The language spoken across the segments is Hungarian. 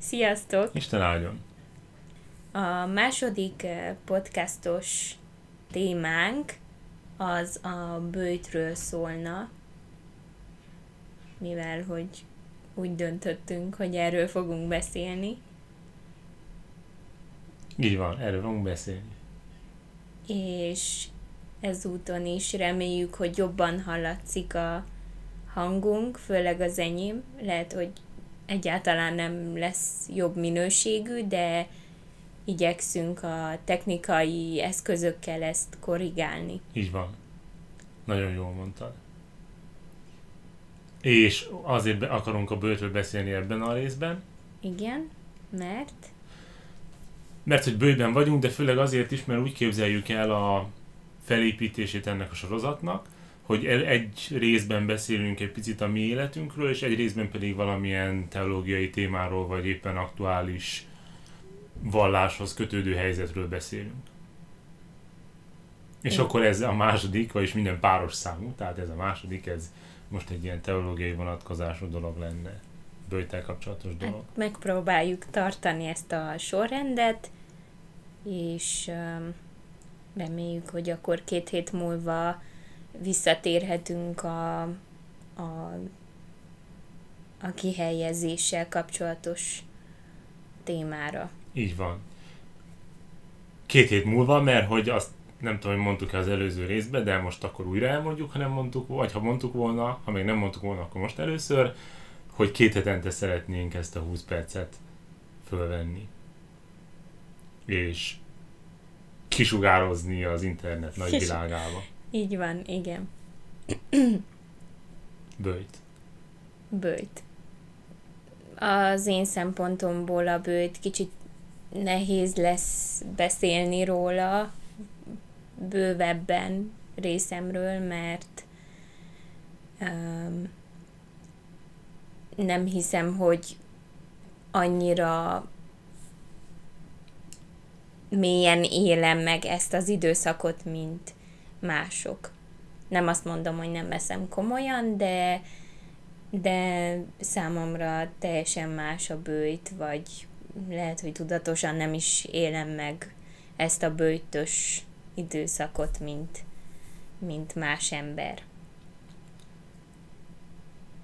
Sziasztok! Isten áldjon! A második eh, podcastos témánk az a bőjtről szólna, mivel hogy úgy döntöttünk, hogy erről fogunk beszélni. Így van, erről fogunk beszélni. És ezúton is reméljük, hogy jobban hallatszik a hangunk, főleg az enyém. Lehet, hogy egyáltalán nem lesz jobb minőségű, de igyekszünk a technikai eszközökkel ezt korrigálni. Így van. Nagyon jól mondtad. És azért akarunk a bőtről beszélni ebben a részben, Igen, mert mert hogy bőben vagyunk, de főleg azért is, mert úgy képzeljük el a felépítését ennek a sorozatnak, hogy egy részben beszélünk egy picit a mi életünkről, és egy részben pedig valamilyen teológiai témáról, vagy éppen aktuális valláshoz kötődő helyzetről beszélünk. És Igen. akkor ez a második, vagyis minden páros számú, tehát ez a második, ez most egy ilyen teológiai vonatkozású dolog lenne, bőjtel kapcsolatos dolog. hát megpróbáljuk tartani ezt a sorrendet, és um, reméljük, hogy akkor két hét múlva visszatérhetünk a, a, a kihelyezéssel kapcsolatos témára. Így van. Két hét múlva, mert hogy azt nem tudom, hogy mondtuk-e az előző részben, de most akkor újra elmondjuk, ha nem mondtuk, vagy ha mondtuk volna, ha még nem mondtuk volna, akkor most először, hogy két hetente szeretnénk ezt a 20 percet fölvenni. És kisugározni az internet nagy Kis- világába. Így van, igen. Bőjt. bőjt. Az én szempontomból a bőjt kicsit nehéz lesz beszélni róla bővebben részemről, mert um, nem hiszem, hogy annyira mélyen élem meg ezt az időszakot, mint mások. Nem azt mondom, hogy nem veszem komolyan, de de számomra teljesen más a bőjt, vagy lehet, hogy tudatosan nem is élem meg ezt a bőjtös időszakot, mint, mint más ember.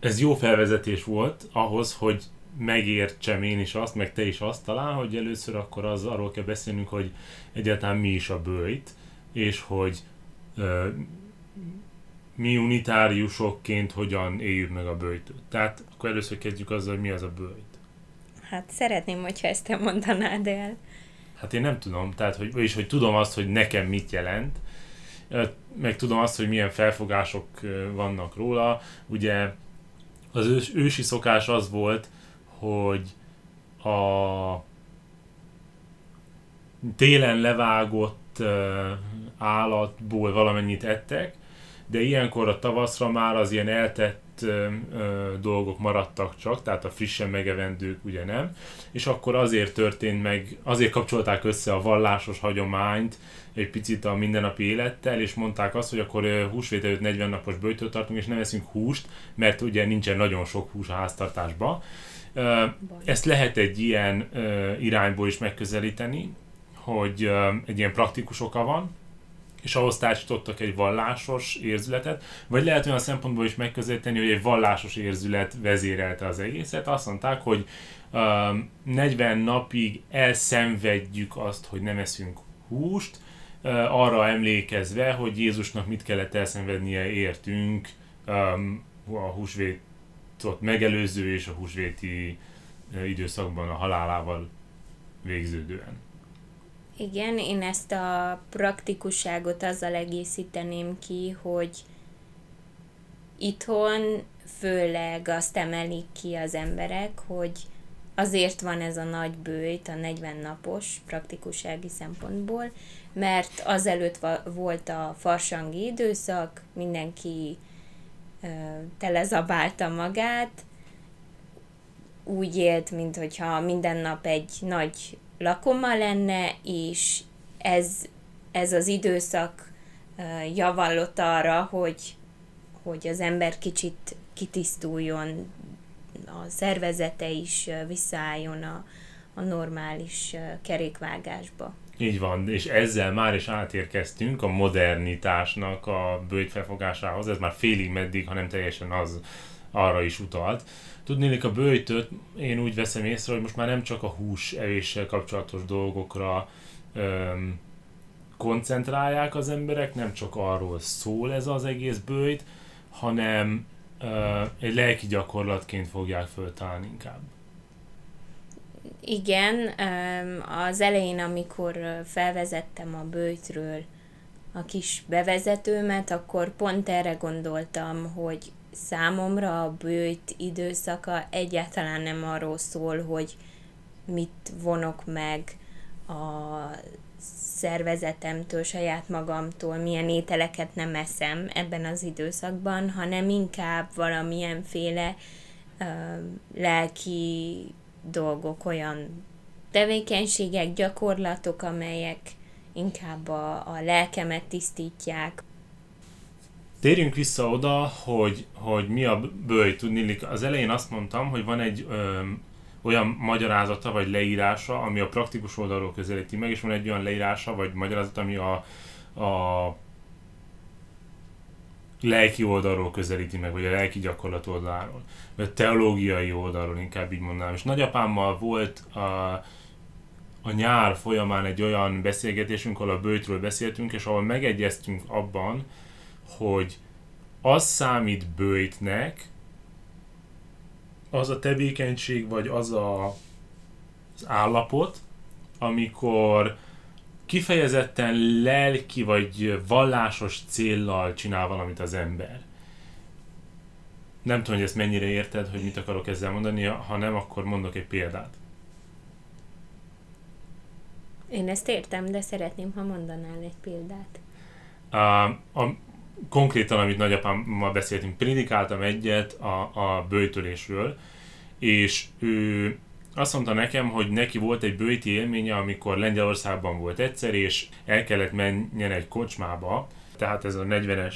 Ez jó felvezetés volt ahhoz, hogy megértsem én is azt, meg te is azt talán, hogy először akkor az arról kell beszélnünk, hogy egyáltalán mi is a bőjt, és hogy mi unitáriusokként hogyan éljük meg a bőjtöt. Tehát akkor először kezdjük azzal, hogy mi az a bőjt. Hát szeretném, hogyha ezt te mondanád el. Hát én nem tudom, tehát hogy, vagyis hogy tudom azt, hogy nekem mit jelent, meg tudom azt, hogy milyen felfogások vannak róla. Ugye az ős, ősi szokás az volt, hogy a télen levágott állatból valamennyit ettek, de ilyenkor a tavaszra már az ilyen eltett ö, dolgok maradtak csak, tehát a frissen megevendők ugye nem, és akkor azért történt meg, azért kapcsolták össze a vallásos hagyományt egy picit a mindennapi élettel, és mondták azt, hogy akkor húsvét előtt 40 napos bőjtöt tartunk, és nem eszünk húst, mert ugye nincsen nagyon sok hús a háztartásban. Ezt lehet egy ilyen irányból is megközelíteni, hogy egy ilyen praktikus oka van, és ahhoz társítottak egy vallásos érzületet, vagy lehet olyan szempontból is megközelíteni, hogy egy vallásos érzület vezérelte az egészet. Azt mondták, hogy um, 40 napig elszenvedjük azt, hogy nem eszünk húst, arra emlékezve, hogy Jézusnak mit kellett elszenvednie értünk um, a húsvétot megelőző és a húsvéti időszakban a halálával végződően. Igen, én ezt a praktikusságot azzal egészíteném ki, hogy itthon főleg azt emelik ki az emberek, hogy azért van ez a nagy bőjt, a 40 napos praktikussági szempontból, mert azelőtt volt a farsangi időszak, mindenki ö, telezabálta magát, úgy élt, mint hogyha minden nap egy nagy lakoma lenne, és ez, ez az időszak javallott arra, hogy, hogy az ember kicsit kitisztuljon a szervezete is visszaálljon a, a normális kerékvágásba. Így van, és ezzel már is átérkeztünk a modernitásnak a bőjt felfogásához, ez már félig meddig, hanem teljesen az arra is utalt. Tudnélik a bőjtöt, én úgy veszem észre, hogy most már nem csak a hús evéssel kapcsolatos dolgokra öm, koncentrálják az emberek, nem csak arról szól ez az egész bőjt, hanem ö, egy lelki gyakorlatként fogják föltalálni inkább. Igen, az elején, amikor felvezettem a bőjtről a kis bevezetőmet, akkor pont erre gondoltam, hogy számomra a bőjt időszaka egyáltalán nem arról szól, hogy mit vonok meg a szervezetemtől, saját magamtól, milyen ételeket nem eszem ebben az időszakban, hanem inkább valamilyenféle ö, lelki dolgok, olyan tevékenységek, gyakorlatok, amelyek inkább a, a lelkemet tisztítják. Térjünk vissza oda, hogy, hogy mi a bőj. Tudni, az elején azt mondtam, hogy van egy ö, olyan magyarázata vagy leírása, ami a praktikus oldalról közelíti meg, és van egy olyan leírása vagy magyarázata, ami a, a lelki oldalról közelíti meg, vagy a lelki gyakorlat oldaláról, vagy a teológiai oldalról inkább így mondanám. És nagyapámmal volt a, a nyár folyamán egy olyan beszélgetésünk, ahol a bőjtről beszéltünk, és ahol megegyeztünk abban, hogy az számít bőjtnek, az a tevékenység, vagy az a, az állapot, amikor kifejezetten lelki vagy vallásos céllal csinál valamit az ember. Nem tudom, hogy ezt mennyire érted, hogy mit akarok ezzel mondani, ha nem, akkor mondok egy példát. Én ezt értem, de szeretném, ha mondanál egy példát. A, a, konkrétan, amit nagyapámmal beszéltünk, prédikáltam egyet a, a bőjtölésről, és ő azt mondta nekem, hogy neki volt egy bőti élménye, amikor Lengyelországban volt egyszer, és el kellett menjen egy kocsmába, tehát ez a 40-es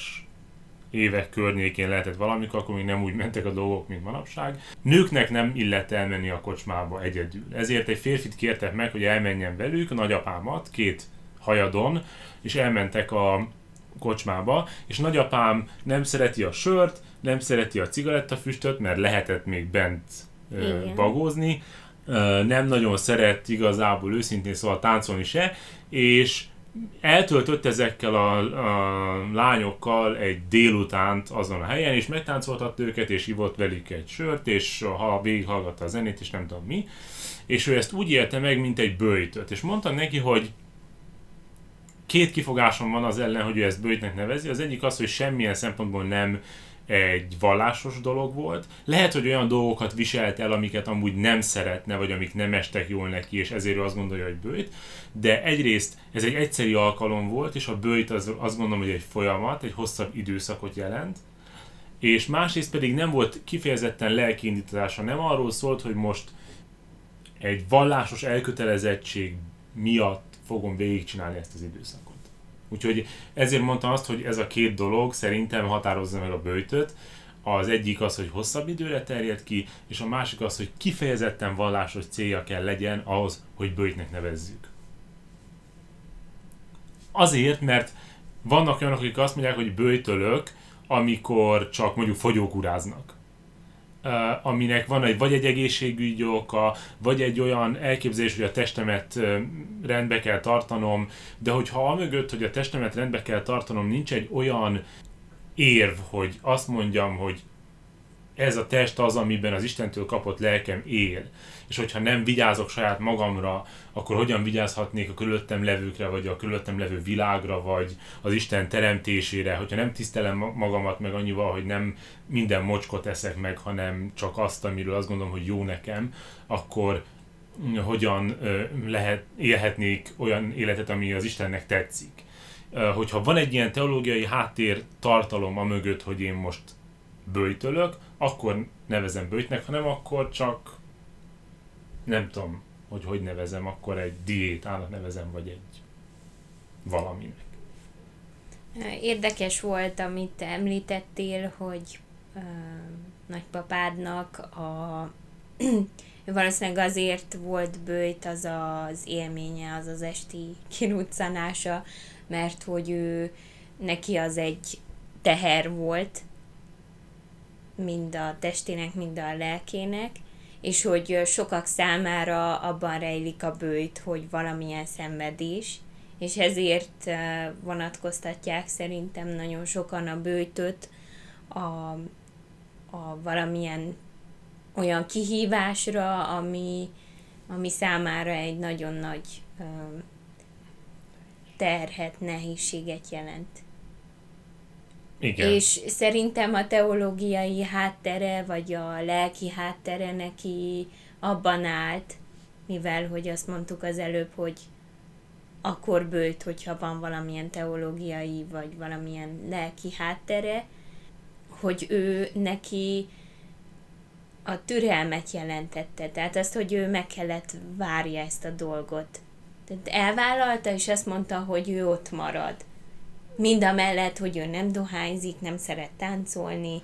évek környékén lehetett valamikor, akkor még nem úgy mentek a dolgok, mint manapság. Nőknek nem illett elmenni a kocsmába egyedül. Ezért egy férfit kértek meg, hogy elmenjen velük, a nagyapámat, két hajadon, és elmentek a kocsmába, és nagyapám nem szereti a sört, nem szereti a cigarettafüstöt, mert lehetett még bent Igen. bagózni, nem nagyon szeret igazából őszintén szóval táncolni se, és eltöltött ezekkel a, a lányokkal egy délutánt azon a helyen, és megtáncoltatta őket, és ivott velük egy sört, és ha végighallgatta a zenét, és nem tudom mi, és ő ezt úgy élte meg, mint egy bőjtöt, és mondtam neki, hogy két kifogásom van az ellen, hogy ő ezt bőjtnek nevezi. Az egyik az, hogy semmilyen szempontból nem egy vallásos dolog volt. Lehet, hogy olyan dolgokat viselt el, amiket amúgy nem szeretne, vagy amik nem estek jól neki, és ezért ő azt gondolja, hogy bőjt. De egyrészt ez egy egyszeri alkalom volt, és a bőjt az, azt gondolom, hogy egy folyamat, egy hosszabb időszakot jelent. És másrészt pedig nem volt kifejezetten lelkiindítása, nem arról szólt, hogy most egy vallásos elkötelezettség miatt fogom végigcsinálni ezt az időszakot. Úgyhogy ezért mondtam azt, hogy ez a két dolog szerintem határozza meg a bőjtöt. Az egyik az, hogy hosszabb időre terjed ki, és a másik az, hogy kifejezetten vallásos célja kell legyen ahhoz, hogy bőjtnek nevezzük. Azért, mert vannak olyanok, akik azt mondják, hogy bőjtölök, amikor csak mondjuk fogyókúráznak aminek van egy vagy egy egészségügyi oka, vagy egy olyan elképzelés, hogy a testemet rendbe kell tartanom, de hogyha amögött, hogy a testemet rendbe kell tartanom, nincs egy olyan érv, hogy azt mondjam, hogy ez a test az, amiben az Istentől kapott lelkem él. És hogyha nem vigyázok saját magamra, akkor hogyan vigyázhatnék a körülöttem levőkre, vagy a körülöttem levő világra, vagy az Isten teremtésére, hogyha nem tisztelem magamat meg annyival, hogy nem minden mocskot eszek meg, hanem csak azt, amiről azt gondolom, hogy jó nekem, akkor hogyan lehet, élhetnék olyan életet, ami az Istennek tetszik. Hogyha van egy ilyen teológiai háttér tartalom a mögött, hogy én most bőjtölök, akkor nevezem bőjtnek, hanem akkor csak nem tudom, hogy hogy nevezem, akkor egy diétának nevezem, vagy egy valaminek. Érdekes volt, amit említettél, hogy ö, nagypapádnak a valószínűleg azért volt bőjt az az élménye, az az esti kiruccanása, mert hogy ő, neki az egy teher volt, mind a testének, mind a lelkének, és hogy sokak számára abban rejlik a bőjt, hogy valamilyen szenvedés, és ezért vonatkoztatják szerintem nagyon sokan a bőjtöt a, a valamilyen olyan kihívásra, ami, ami számára egy nagyon nagy terhet, nehézséget jelent. Igen. És szerintem a teológiai háttere, vagy a lelki háttere neki abban állt, mivel, hogy azt mondtuk az előbb, hogy akkor bőjt, hogyha van valamilyen teológiai, vagy valamilyen lelki háttere, hogy ő neki a türelmet jelentette, tehát azt, hogy ő meg kellett várja ezt a dolgot. Tehát elvállalta, és azt mondta, hogy ő ott marad. Mind a mellett, hogy ő nem dohányzik, nem szeret táncolni.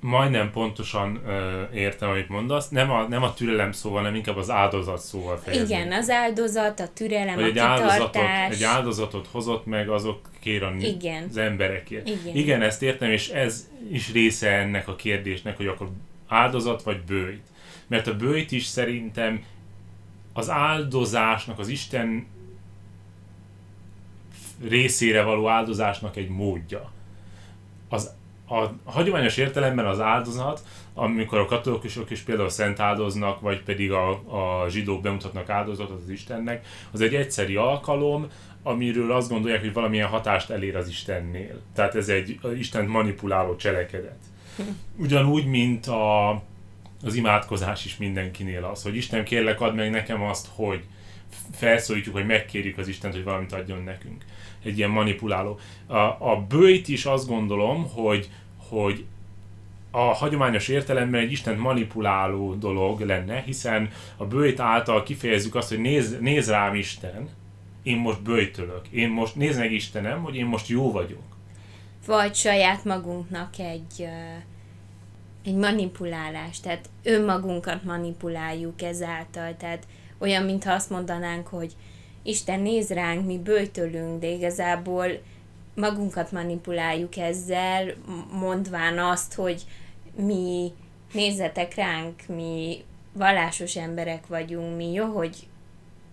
Majdnem pontosan ö, értem, amit mondasz. Nem a, nem a türelem szóval, hanem inkább az áldozat szóval fejezni. Igen, az áldozat, a türelem, hogy a egy áldozatot, egy áldozatot hozott meg azokért a, Igen. az emberekért. Igen. Igen, ezt értem, és ez is része ennek a kérdésnek, hogy akkor áldozat vagy bőjt. Mert a bőjt is szerintem az áldozásnak, az Isten részére való áldozásnak egy módja. Az, a hagyományos értelemben az áldozat, amikor a katolikusok is például szent áldoznak, vagy pedig a, a zsidók bemutatnak áldozatot az Istennek, az egy egyszeri alkalom, amiről azt gondolják, hogy valamilyen hatást elér az Istennél. Tehát ez egy Isten manipuláló cselekedet. Ugyanúgy, mint a, az imádkozás is mindenkinél az, hogy Isten kérlek add meg nekem azt, hogy felszólítjuk, hogy megkérjük az Istent, hogy valamit adjon nekünk. Egy ilyen manipuláló. A, a bőjt is azt gondolom, hogy, hogy a hagyományos értelemben egy Isten manipuláló dolog lenne, hiszen a bőjt által kifejezzük azt, hogy néz, néz rám Isten, én most bőjtölök, én most nézd meg Istenem, hogy én most jó vagyok. Vagy saját magunknak egy, egy manipulálás, tehát önmagunkat manipuláljuk ezáltal, tehát olyan, mintha azt mondanánk, hogy Isten néz ránk, mi bőjtölünk, de igazából magunkat manipuláljuk ezzel, mondván azt, hogy mi nézzetek ránk, mi vallásos emberek vagyunk, mi jó, hogy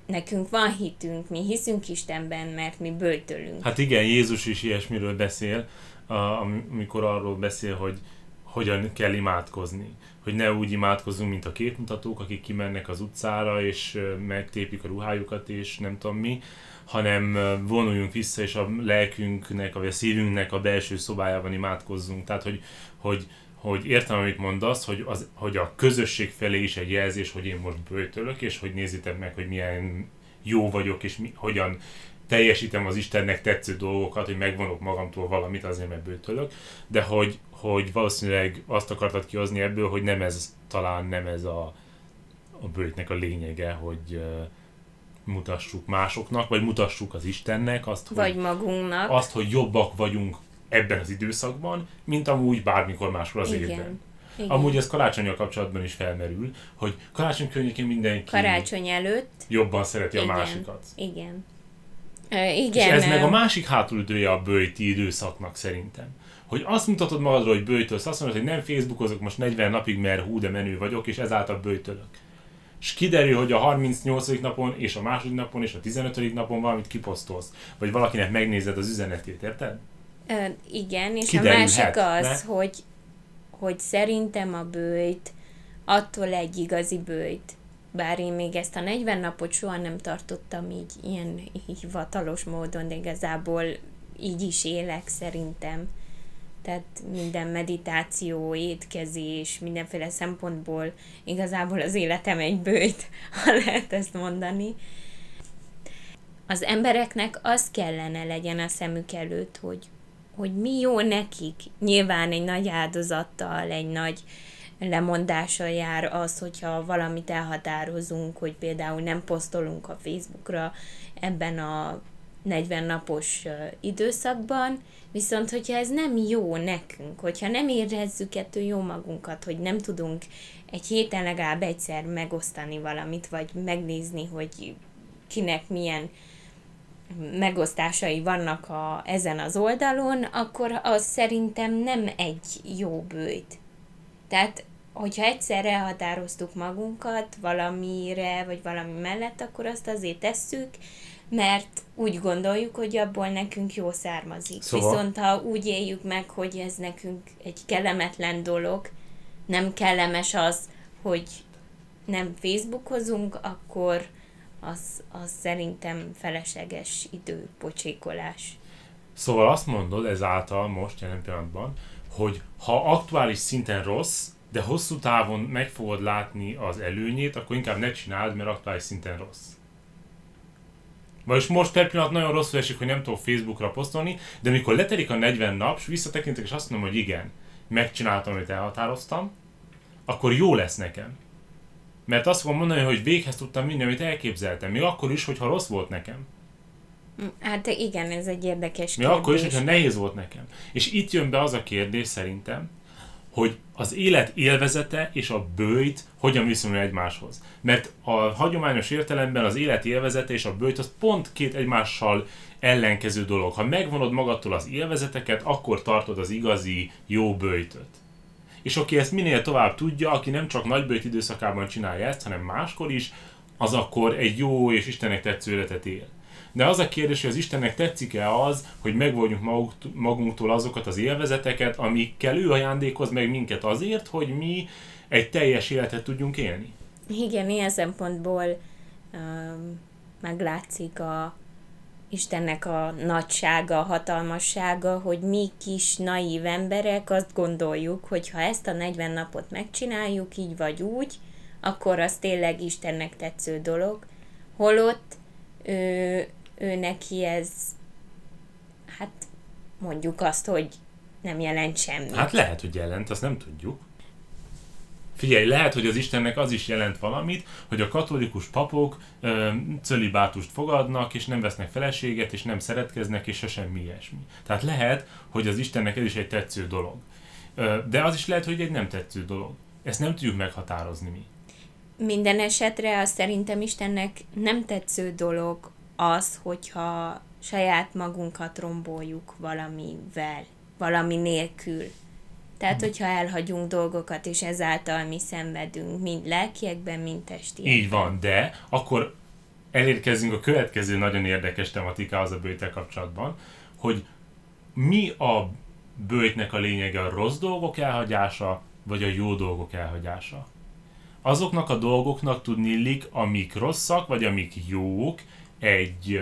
nekünk van hitünk, mi hiszünk Istenben, mert mi bőtölünk. Hát igen, Jézus is ilyesmiről beszél, amikor arról beszél, hogy hogyan kell imádkozni. Hogy ne úgy imádkozzunk, mint a képmutatók, akik kimennek az utcára, és megtépik a ruhájukat, és nem tudom mi, hanem vonuljunk vissza, és a lelkünknek, vagy a szívünknek a belső szobájában imádkozzunk. Tehát, hogy, hogy hogy értem, amit mondasz, hogy, az, hogy a közösség felé is egy jelzés, hogy én most bőtölök, és hogy nézzétek meg, hogy milyen jó vagyok, és mi, hogyan teljesítem az Istennek tetsző dolgokat, hogy megvonok magamtól valamit, azért mert bőtölök, de hogy, hogy valószínűleg azt akartad kihozni ebből, hogy nem ez, talán nem ez a, a bőtnek a lényege, hogy uh, mutassuk másoknak, vagy mutassuk az Istennek azt, hogy, vagy magunknak. Azt, hogy jobbak vagyunk ebben az időszakban, mint amúgy bármikor máskor az Igen. évben. Igen. Amúgy ez karácsonyjal kapcsolatban is felmerül, hogy karácsony környékén mindenki karácsony előtt jobban szereti Igen. a másikat. Igen. Uh, igen. És ez meg a másik hátulütője a bőjti időszaknak szerintem. Hogy azt mutatod magadról, hogy bőjtölsz, azt mondod, hogy nem Facebookozok most 40 napig, mert hú, de menő vagyok, és ezáltal bőjtölök. És kiderül, hogy a 38. napon, és a második napon, és a 15. napon valamit kiposztolsz. Vagy valakinek megnézed az üzenetét, érted? Ö, igen, és a másik az, ne? hogy, hogy szerintem a bőjt attól egy igazi bőjt, bár én még ezt a 40 napot soha nem tartottam így ilyen hivatalos módon, de igazából így is élek szerintem. Tehát minden meditáció, étkezés, mindenféle szempontból igazából az életem egy bőjt, ha lehet ezt mondani. Az embereknek az kellene legyen a szemük előtt, hogy hogy mi jó nekik. Nyilván egy nagy áldozattal, egy nagy lemondással jár az, hogyha valamit elhatározunk, hogy például nem posztolunk a Facebookra ebben a 40 napos időszakban, viszont hogyha ez nem jó nekünk, hogyha nem érezzük ettől jó magunkat, hogy nem tudunk egy héten legalább egyszer megosztani valamit, vagy megnézni, hogy kinek milyen megosztásai vannak a, ezen az oldalon, akkor az szerintem nem egy jó bőjt. Tehát, hogyha egyszer elhatároztuk magunkat valamire, vagy valami mellett, akkor azt azért tesszük, mert úgy gondoljuk, hogy abból nekünk jó származik. Szóval... Viszont ha úgy éljük meg, hogy ez nekünk egy kellemetlen dolog, nem kellemes az, hogy nem Facebookozunk, akkor az, az szerintem felesleges időpocsékolás. Szóval azt mondod ezáltal most jelen pillanatban, hogy ha aktuális szinten rossz, de hosszú távon meg fogod látni az előnyét, akkor inkább ne csináld, mert aktuális szinten rossz. Vagyis most per pillanat nagyon rosszul esik, hogy nem tudok Facebookra posztolni, de mikor letelik a 40 nap, és visszatekintek, és azt mondom, hogy igen, megcsináltam, amit elhatároztam, akkor jó lesz nekem. Mert azt fogom mondani, hogy véghez tudtam minden, amit elképzeltem, még akkor is, hogyha rossz volt nekem. Hát igen, ez egy érdekes Még kérdés. akkor is, hogyha nehéz volt nekem. És itt jön be az a kérdés szerintem, hogy az élet élvezete és a bőjt hogyan viszonyul egymáshoz. Mert a hagyományos értelemben az élet élvezete és a bőjt az pont két egymással ellenkező dolog. Ha megvonod magadtól az élvezeteket, akkor tartod az igazi jó bőjtöt. És aki ezt minél tovább tudja, aki nem csak nagybőjt időszakában csinálja ezt, hanem máskor is, az akkor egy jó és Istennek tetsző életet él. De az a kérdés, hogy az Istennek tetszik-e az, hogy megvoljunk magunktól azokat az élvezeteket, amikkel ő ajándékoz meg minket azért, hogy mi egy teljes életet tudjunk élni. Igen, ilyen szempontból um, meglátszik a Istennek a nagysága, a hatalmassága, hogy mi kis naív emberek azt gondoljuk, hogy ha ezt a 40 napot megcsináljuk így vagy úgy, akkor az tényleg Istennek tetsző dolog. Holott ő, ő neki ez, hát mondjuk azt, hogy nem jelent semmit. Hát lehet, hogy jelent, azt nem tudjuk. Figyelj, lehet, hogy az Istennek az is jelent valamit, hogy a katolikus papok ö, cölibátust fogadnak, és nem vesznek feleséget, és nem szeretkeznek, és se semmi ilyesmi. Tehát lehet, hogy az Istennek ez is egy tetsző dolog. Ö, de az is lehet, hogy egy nem tetsző dolog. Ezt nem tudjuk meghatározni mi. Minden esetre azt szerintem Istennek nem tetsző dolog az, hogyha saját magunkat romboljuk valamivel, valami nélkül. Tehát, mhm. hogyha elhagyunk dolgokat, és ezáltal mi szenvedünk, mind lelkiekben, mind testiekben. Így van, de akkor elérkezünk a következő nagyon érdekes tematikához a bőjtel kapcsolatban, hogy mi a bőjtnek a lényege a rossz dolgok elhagyása, vagy a jó dolgok elhagyása. Azoknak a dolgoknak tudni amik rosszak, vagy amik jók, egy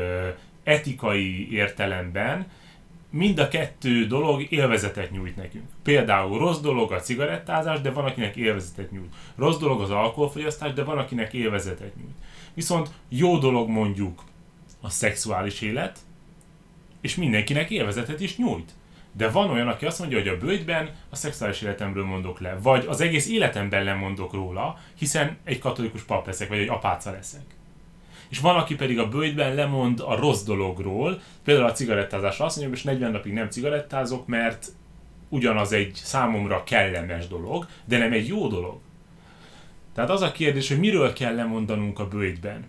etikai értelemben mind a kettő dolog élvezetet nyújt nekünk. Például rossz dolog a cigarettázás, de van, akinek élvezetet nyújt. Rossz dolog az alkoholfogyasztás, de van, akinek élvezetet nyújt. Viszont jó dolog mondjuk a szexuális élet, és mindenkinek élvezetet is nyújt. De van olyan, aki azt mondja, hogy a bőjtben a szexuális életemről mondok le, vagy az egész életemben lemondok róla, hiszen egy katolikus pap leszek, vagy egy apáca leszek és van, aki pedig a bőjtben lemond a rossz dologról, például a cigarettázásra azt mondja, hogy 40 napig nem cigarettázok, mert ugyanaz egy számomra kellemes dolog, de nem egy jó dolog. Tehát az a kérdés, hogy miről kell lemondanunk a bőjtben.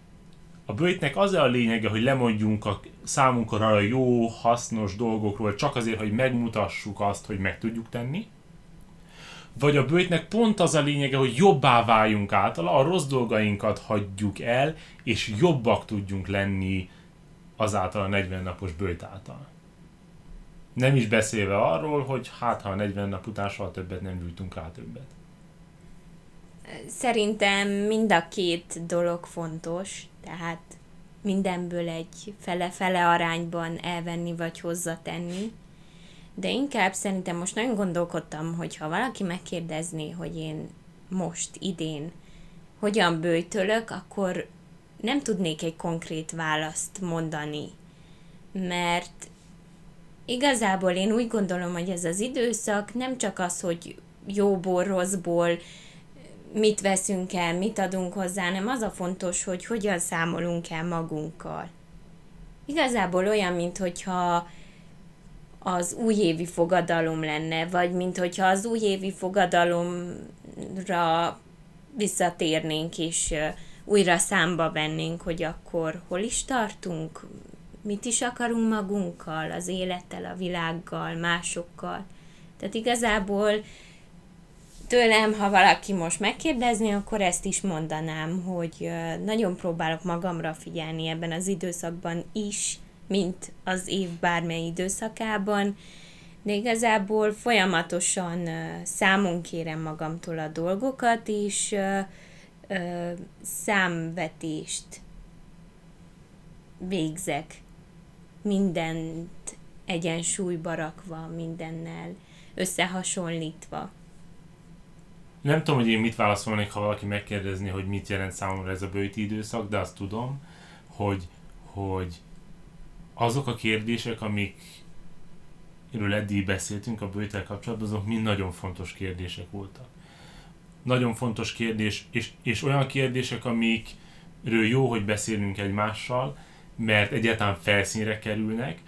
A bőjtnek az a lényege, hogy lemondjunk a számunkra a jó, hasznos dolgokról, csak azért, hogy megmutassuk azt, hogy meg tudjuk tenni, vagy a bőjtnek pont az a lényege, hogy jobbá váljunk általa, a rossz dolgainkat hagyjuk el, és jobbak tudjunk lenni azáltal a 40 napos bőjt által. Nem is beszélve arról, hogy hát ha a 40 nap után soha többet nem gyújtunk rá többet. Szerintem mind a két dolog fontos, tehát mindenből egy fele-fele arányban elvenni vagy hozzatenni de inkább szerintem most nagyon gondolkodtam, hogy ha valaki megkérdezné, hogy én most, idén hogyan bőjtölök, akkor nem tudnék egy konkrét választ mondani, mert igazából én úgy gondolom, hogy ez az időszak nem csak az, hogy jóból, rosszból mit veszünk el, mit adunk hozzá, hanem az a fontos, hogy hogyan számolunk el magunkkal. igazából olyan, mint hogyha az újévi fogadalom lenne, vagy mint hogyha az újévi fogadalomra visszatérnénk, és újra számba vennénk, hogy akkor hol is tartunk, mit is akarunk magunkkal, az élettel, a világgal, másokkal. Tehát igazából tőlem, ha valaki most megkérdezni, akkor ezt is mondanám, hogy nagyon próbálok magamra figyelni ebben az időszakban is, mint az év bármely időszakában, de igazából folyamatosan számon kérem magamtól a dolgokat, és számvetést végzek mindent egyensúlyba rakva, mindennel összehasonlítva. Nem tudom, hogy én mit válaszolnék, ha valaki megkérdezni, hogy mit jelent számomra ez a bőti időszak, de azt tudom, hogy, hogy azok a kérdések, amikről eddig beszéltünk a bőtel kapcsolatban, azok mind nagyon fontos kérdések voltak. Nagyon fontos kérdés, és, és olyan kérdések, amikről jó, hogy beszélünk egymással, mert egyáltalán felszínre kerülnek,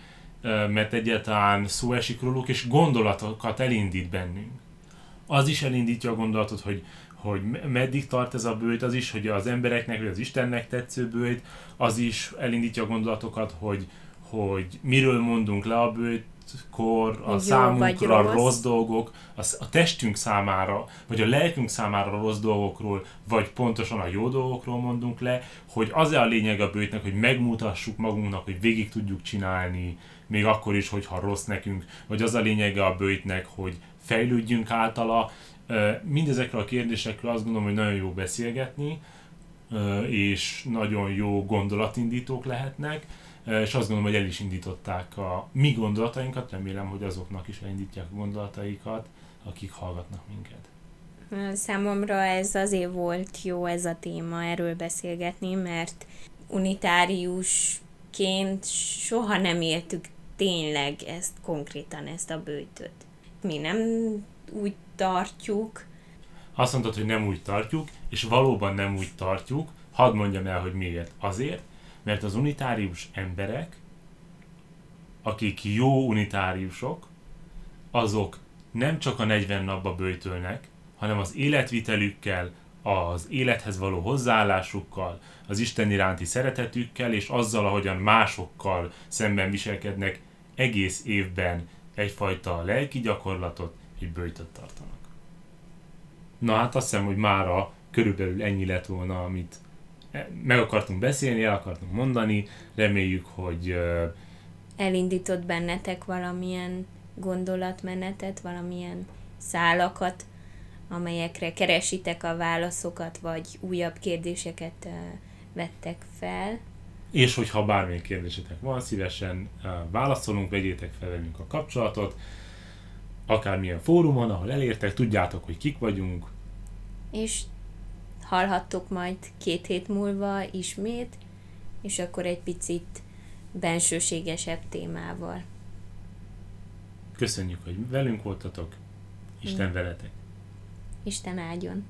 mert egyáltalán szó esik róluk, és gondolatokat elindít bennünk. Az is elindítja a gondolatot, hogy, hogy meddig tart ez a bőjt, az is, hogy az embereknek, vagy az Istennek tetsző bőjt, az is elindítja a gondolatokat, hogy, hogy miről mondunk le a bőjt, kor, a Jó, számunkra rossz. rossz dolgok, a, a testünk számára, vagy a lelkünk számára rossz dolgokról, vagy pontosan a jó dolgokról mondunk le, hogy az a lényeg a bőjtnek, hogy megmutassuk magunknak, hogy végig tudjuk csinálni, még akkor is, hogyha rossz nekünk, vagy az a lényege a bőjtnek, hogy fejlődjünk általa. Mindezekről a kérdésekről azt gondolom, hogy nagyon jó beszélgetni, és nagyon jó gondolatindítók lehetnek és azt gondolom, hogy el is indították a mi gondolatainkat, remélem, hogy azoknak is elindítják a gondolataikat, akik hallgatnak minket. Számomra ez azért volt jó ez a téma, erről beszélgetni, mert unitáriusként soha nem éltük tényleg ezt konkrétan, ezt a bőtöt. Mi nem úgy tartjuk. Azt mondtad, hogy nem úgy tartjuk, és valóban nem úgy tartjuk. Hadd mondjam el, hogy miért. Azért, mert az unitárius emberek, akik jó unitáriusok, azok nem csak a 40 napba bőjtölnek, hanem az életvitelükkel, az élethez való hozzáállásukkal, az Isten iránti szeretetükkel, és azzal, ahogyan másokkal szemben viselkednek, egész évben egyfajta lelki gyakorlatot, egy bőjtöt tartanak. Na hát azt hiszem, hogy mára körülbelül ennyi lett volna, amit meg akartunk beszélni, el akartunk mondani, reméljük, hogy elindított bennetek valamilyen gondolatmenetet, valamilyen szálakat, amelyekre keresitek a válaszokat, vagy újabb kérdéseket vettek fel. És hogyha bármilyen kérdésetek van, szívesen válaszolunk, vegyétek fel velünk a kapcsolatot, akármilyen fórumon, ahol elértek, tudjátok, hogy kik vagyunk. És hallhattok majd két hét múlva ismét, és akkor egy picit bensőségesebb témával. Köszönjük, hogy velünk voltatok. Isten veletek. Isten áldjon.